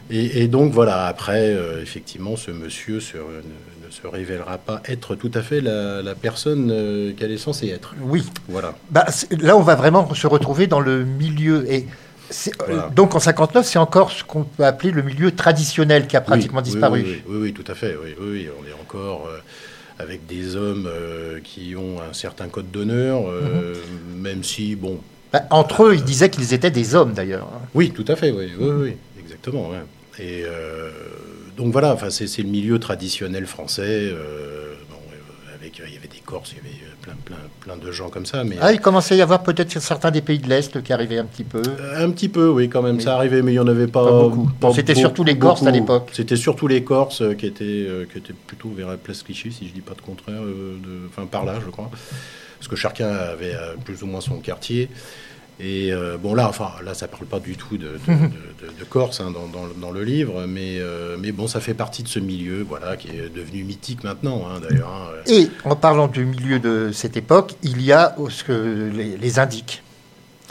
et, et donc voilà, après, euh, effectivement, ce monsieur se- ne, ne se révélera pas être tout à fait la, la personne euh, qu'elle est censée être. Oui. Voilà. Bah, là, on va vraiment se retrouver dans le milieu. Et euh, donc, en 59, c'est encore ce qu'on peut appeler le milieu traditionnel qui a pratiquement Oui, disparu. Oui, oui, oui, oui, tout à fait. Oui, on est encore avec des hommes qui ont un certain code d'honneur, Mhm. même si, bon, Bah, entre eux, ils disaient qu'ils étaient des hommes, d'ailleurs. hein. Oui, tout à fait, oui, oui, oui, exactement. ouais. Et euh, donc voilà, enfin, c'est le milieu traditionnel français. euh, bon, avec, il y avait des Corses, il y avait plein, plein, plein de gens comme ça. Mais Ah, il commençait à y avoir peut-être certains des pays de l'Est qui arrivaient un petit peu. Euh, Un petit peu, oui, quand même, Mais ça arrivait, mais il n'y en avait pas, pas beaucoup. C'était surtout les Corses à l'époque. C'était surtout les Corses qui étaient, qui étaient plutôt vers la place Clichy, si je dis pas de contraire, de- enfin par là, je crois. Parce que chacun avait plus ou moins son quartier. Et euh, bon, là, enfin, là, ça parle pas du tout de, de, Mhm. de- de- de Corse hein, dans, dans- dans le livre, mais, euh, mais bon, ça fait partie de ce milieu, voilà, qui est devenu mythique maintenant, hein, d'ailleurs. hein. Et en parlant du milieu de cette époque, il y a ce que les, les indiques.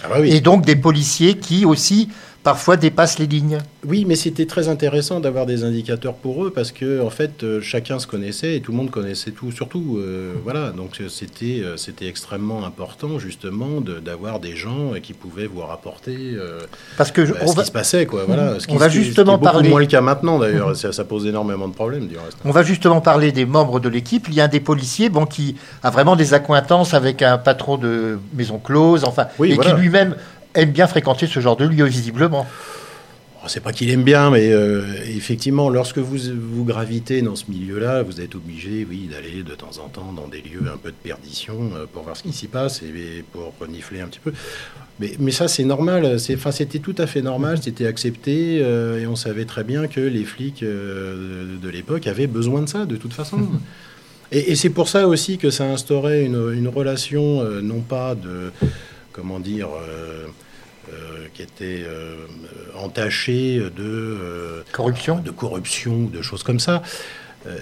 Ah bah oui. Et donc des policiers qui aussi parfois dépassent les lignes. Oui, mais c'était très intéressant d'avoir des indicateurs pour eux parce que en fait euh, chacun se connaissait et tout le monde connaissait tout, surtout euh, voilà. Donc euh, c'était c'était extrêmement important justement de- d'avoir des gens qui pouvaient vous rapporter euh, Parce que je- bah, on ce va- qui se passait quoi. Voilà. Ce qui, On va ce qui- ce qui justement est beaucoup parler- moins le cas maintenant d'ailleurs. Ça, ça pose énormément de problèmes du reste. On va justement parler des membres de l'équipe. Il y a un des policiers bon, qui a vraiment des accointances avec un patron de maison close, enfin, Oui, et voilà. qui lui-même aime bien fréquenter ce genre de lieu, visiblement. Oh, C'est pas qu'il aime bien, mais euh, effectivement, lorsque vous, vous gravitez dans ce milieu-là, vous êtes obligé, oui, d'aller de temps en temps dans des lieux un peu de perdition euh, pour voir ce qui s'y passe et, pour renifler un petit peu. Mais, mais ça, c'est normal. C'était tout à fait normal. C'était accepté euh, et on savait très bien que les flics de, de l'époque avaient besoin de ça, de toute façon. Et, et c'est pour ça aussi que ça instaurait une, une relation, non pas de, comment dire, euh, qui était euh, entachée de euh, Corruption de corruption, de choses comme ça. Euh,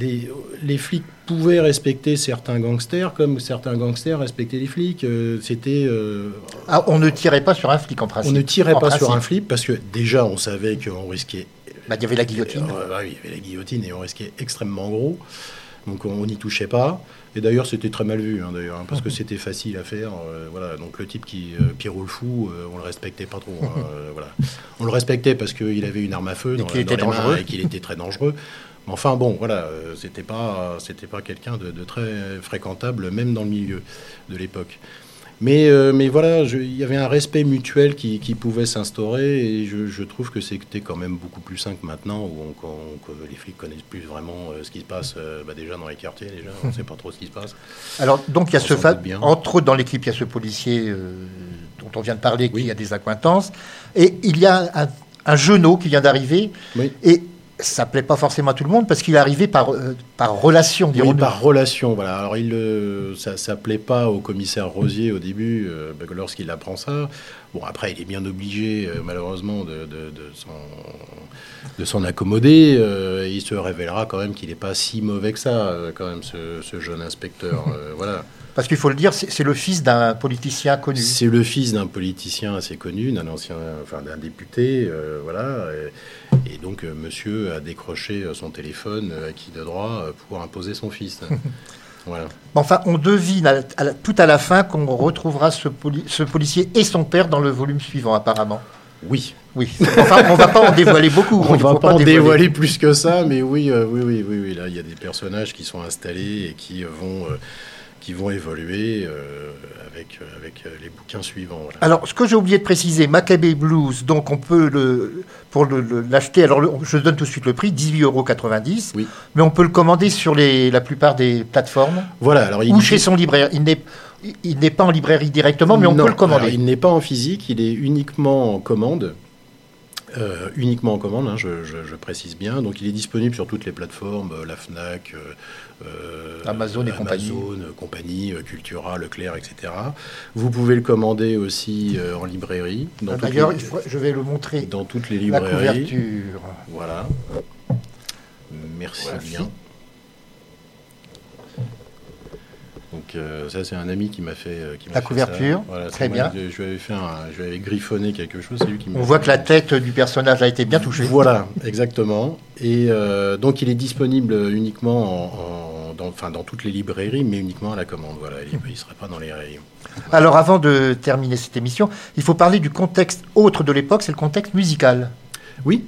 les, les flics pouvaient respecter certains gangsters comme certains gangsters respectaient les flics. C'était Ah, on ne tirait pas sur un flic en principe. on ne tirait En pas sur un flic parce que déjà on savait qu'on risquait Bah, il y avait la guillotine. bah oui, il y avait la guillotine et on risquait extrêmement gros. Donc on n'y touchait pas. Et d'ailleurs, c'était très mal vu, hein, d'ailleurs, hein, parce que c'était facile à faire. euh, voilà. Donc le type qui, euh, Pierrot le fou, euh, on le respectait pas trop. hein, euh, voilà. On le respectait parce qu'il avait une arme à feu Et qu'il était les mains dangereux. et qu'il était très dangereux. Mais enfin bon, voilà, euh, c'était pas, c'était pas quelqu'un de, de très fréquentable, même dans le milieu de l'époque. Mais, euh, mais voilà, il y avait un respect mutuel qui, qui pouvait s'instaurer et je, je trouve que c'était quand même beaucoup plus simple maintenant où on- les flics connaissent plus vraiment euh, ce qui se passe euh, bah, déjà dans les quartiers, déjà, on ne sait pas trop ce qui se passe. Alors, donc, il y a On ce fa- entre autres dans l'équipe, il y a ce policier dont on vient de parler qui a des accointances. Et il y a un, un genou qui vient d'arriver. Oui. Et ça plaît pas forcément à tout le monde parce qu'il est arrivé par, euh, par relation, Oui, par relation, voilà. Alors, il, euh, ça ne plaît pas au commissaire Rosier au début, euh, bah, lorsqu'il apprend ça. Bon, après, il est bien obligé, euh, malheureusement, de, de, de s'en- de s'en accommoder. Euh, il se révélera quand même qu'il n'est pas si mauvais que ça, euh, quand même, ce, ce jeune inspecteur. voilà. Parce qu'il faut le dire, c'est le fils d'un politicien connu. C'est le fils d'un politicien assez connu, d'un ancien, enfin d'un député, euh, voilà. Et, et donc, euh, monsieur a décroché euh, son téléphone acquis de droit pour imposer son fils. voilà. Enfin, on devine à la- à la- tout à la fin qu'on retrouvera ce, poli- ce policier et son père dans le volume suivant, apparemment. Oui. Oui. Enfin, on va pas en dévoiler beaucoup. On il va pas en dévoiler. dévoiler plus que ça, mais oui, euh, oui, oui, oui, oui. Là, il y a des personnages qui sont installés et qui vont, euh, qui vont évoluer euh, avec, euh, avec euh, les bouquins suivants. voilà. Alors, ce que j'ai oublié de préciser, Maccabee Blues, donc on peut le, pour le- le- l'acheter, alors le- je donne tout de suite le prix, 18,90 euros. Oui. Mais on peut le commander sur les, la plupart des plateformes. Voilà, alors il ou chez son libraire. Il n'est, il n'est pas en librairie directement, mais on Non, peut le commander. alors, il n'est pas en physique, il est uniquement en commande. Euh, uniquement en commande, hein, je, je- je précise bien. Donc il est disponible sur toutes les plateformes, euh, la FNAC, euh, Amazon et compagnie. Amazon, compagnie, Cultura, Leclerc, etc. Vous pouvez le commander aussi en librairie. Dans Ah, D'ailleurs, les- je vais le montrer. dans toutes les La librairies. couverture. Voilà. Merci Merci. bien. Donc euh, ça c'est un ami qui m'a fait euh, qui La fait couverture, ça. Voilà, c'est très bien. Je, je lui avais fait un, je lui avais griffonné quelque chose, lui qui On fait- voit que la tête du personnage a été bien touchée. Voilà, exactement. Et euh, donc il est disponible uniquement en, en- dans, enfin, dans toutes les librairies, mais uniquement à la commande. Voilà, il ne sera pas dans les rayons. Alors, avant de terminer cette émission, il faut parler du contexte autre de l'époque, c'est le contexte musical. Oui.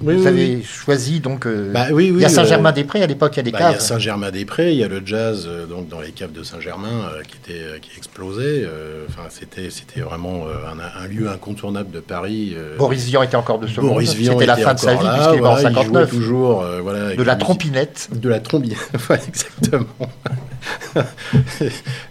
Oui, Vous oui, avez oui. choisi donc. euh, Bah oui, oui, il y a Saint-Germain-des-Prés à l'époque, il y a des Bah, il y a caves. Saint-Germain-des-Prés, il y a le jazz euh, donc dans les caves de Saint-Germain euh, qui était euh, qui explosait. Enfin, c'était c'était vraiment un, un lieu incontournable de Paris. Boris Vian était encore de ce Boris monde. Vian C'était la était fin de sa vie puisqu'il est mort en voilà, il jouait 59. toujours voilà, De la trompinette. De la trombine, voilà, exactement.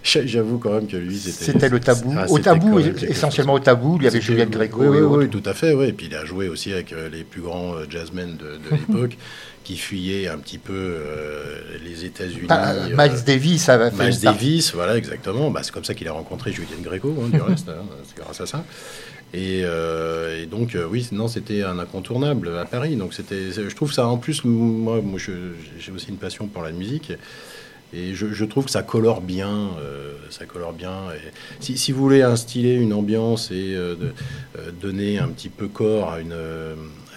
J'avoue quand même que lui, c'était. C'était le tabou. Ah, au tabou, essentiellement au tabou, il y avait Juliette Gréco. Oui, oui, tout à fait. Oui. Et puis il a joué aussi avec les plus grands euh, jazzmen de, de l'époque qui fuyaient un petit peu euh, les États-Unis. Ah, euh, Miles Davis avait fait Miles part- Davis, voilà, exactement. Bah, c'est comme ça qu'il a rencontré Juliette Gréco, hein, du reste. hein, c'est grâce à ça. Et, euh, et donc, euh, oui, non, c'était un incontournable à Paris. Donc, c'était, je trouve ça, en plus, moi, j'ai aussi une passion pour la musique. Et je, je trouve que ça colore bien. euh, ça colore bien. Et si, si vous voulez instiller une ambiance et de- donner un petit peu corps à une,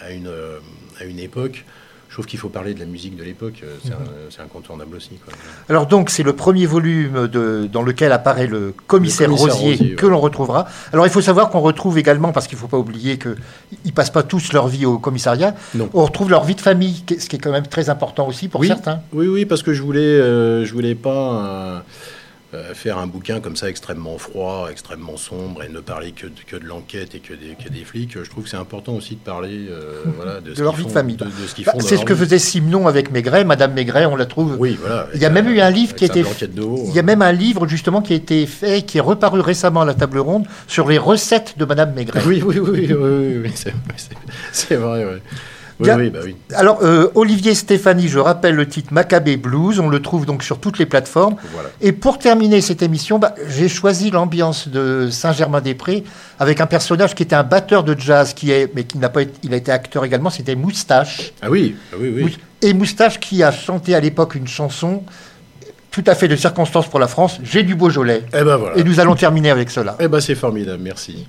à une, euh, à une époque, je trouve qu'il faut parler de la musique de l'époque. euh, C'est, un- c'est incontournable aussi. Quoi. Alors donc c'est le premier volume de, dans lequel apparaît le commissaire, Le commissaire Rosier, Rosier, que l'on retrouvera. Alors il faut savoir qu'on retrouve également, parce qu'il ne faut pas oublier qu'ils passent pas tous leur vie au commissariat, Non. on retrouve leur vie de famille, ce qui est quand même très important aussi pour oui, certains. Oui, oui, parce que je voulais, euh, je voulais pas euh, euh, faire un bouquin comme ça extrêmement froid, extrêmement sombre et ne parler que de, que de l'enquête et que des, que des flics. Je trouve que c'est important aussi de parler euh, voilà, de, leur vie de famille. de- ce qu'ils Bah, font c'est ce que faisait Simon avec Maigret, Madame Maigret, on la trouve. Oui, voilà. Il y a même eu un livre qui était. haut, Il y a hein. même un livre justement qui a été fait, qui est reparu récemment à la table ronde sur les recettes de Madame Maigret. Oui, oui, oui, oui, oui, oui, c'est vrai, oui. Oui, oui, bah oui. Alors, euh, Olivier Stéphanie, je rappelle le titre Maccabée Blues, on le trouve donc sur toutes les plateformes. Voilà. Et pour terminer cette émission, bah, j'ai choisi l'ambiance de Saint-Germain-des-Prés avec un personnage qui était un batteur de jazz, qui est, mais qui n'a pas été, il a été acteur également, c'était Moustache. Ah oui, ah oui, oui. Et Moustache qui a chanté à l'époque une chanson tout à fait de circonstance pour la France, J'ai du Beaujolais. Eh ben voilà. Et nous allons terminer avec cela. Eh ben c'est formidable, merci.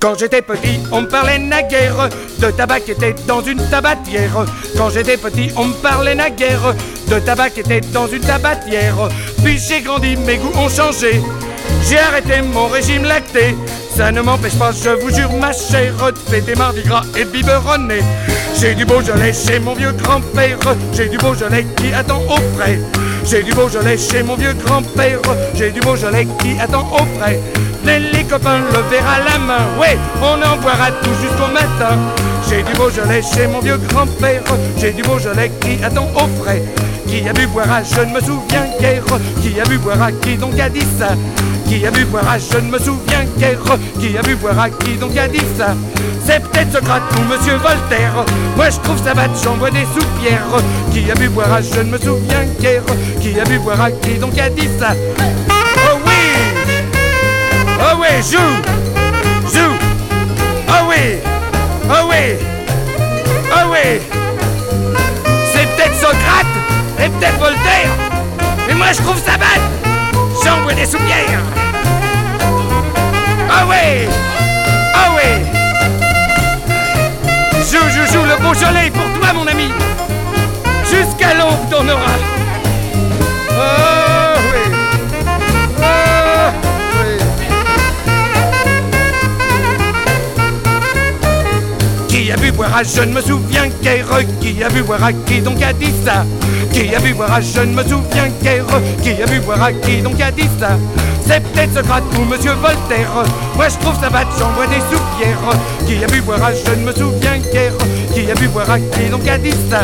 Quand j'étais petit, on me parlait naguère de tabac qui était dans une tabatière. Quand j'étais petit, on me parlait naguère de tabac qui était dans une tabatière. Puis j'ai grandi, mes goûts ont changé. J'ai arrêté mon régime lacté. Ça ne m'empêche pas, je vous jure, ma chère, de fêter Mardi Gras et de biberonner. J'ai du Beaujolais chez mon vieux grand-père. J'ai du Beaujolais qui attend au frais. J'ai du Beaujolais chez mon vieux grand-père. J'ai du Beaujolais qui attend au frais. Les, les copains, le verre à la main. Ouais, on en boira tout jusqu'au matin. J'ai du Beaujolais chez mon vieux grand-père. J'ai du Beaujolais qui attend au frais. Qui a bu boire à, je ne me souviens guère. Qui a bu boire à, qui donc a dit ça Qui a bu boire à, je ne me souviens guère. Qui a bu boire à, qui donc a dit ça C'est peut-être Socrate ou Monsieur Voltaire. Moi je trouve ça va, j'envoie des soupières. Qui a bu boire à, je ne me souviens guère. Qui a bu boire à, qui donc a dit ça Oh oui Oh oui, joue Joue Oh oui Oh oui Oh oui C'est peut-être Socrate et peut-être Voltaire Mais moi je trouve ça bête. J'envoie des soupières. Ah oui Ah oui. Joue, joue, joue le Beaujolais pour toi mon ami Jusqu'à l'aube t'en auras Oh oui oui. Qui a bu boire à je ne me souviens guère Qui a bu boire à qui donc a dit ça Qui a bu boire à je ne me souviens guère Qui a bu boire à qui donc a dit ça C'est peut-être Socrate ou Monsieur Voltaire. Moi je trouve ça va j'envoie des soupières. Qui a bu boire à je ne me souviens guère. Qui a bu boire à qui donc a dit ça?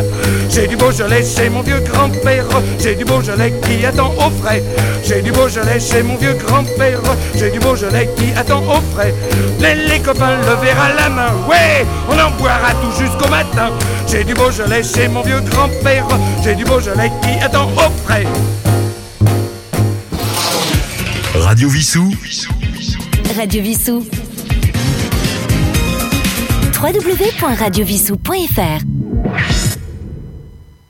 J'ai du Beaujolais chez mon vieux grand-père. J'ai du Beaujolais qui attend au frais. J'ai du Beaujolais chez mon vieux grand-père. J'ai du Beaujolais qui attend au frais. Les, les copains le verre à la main. Ouais, on en boira tout jusqu'au matin. J'ai du Beaujolais chez mon vieux grand-père. J'ai du Beaujolais qui attend au frais Radio Vissou. Radio Vissou. www.radiovissou.fr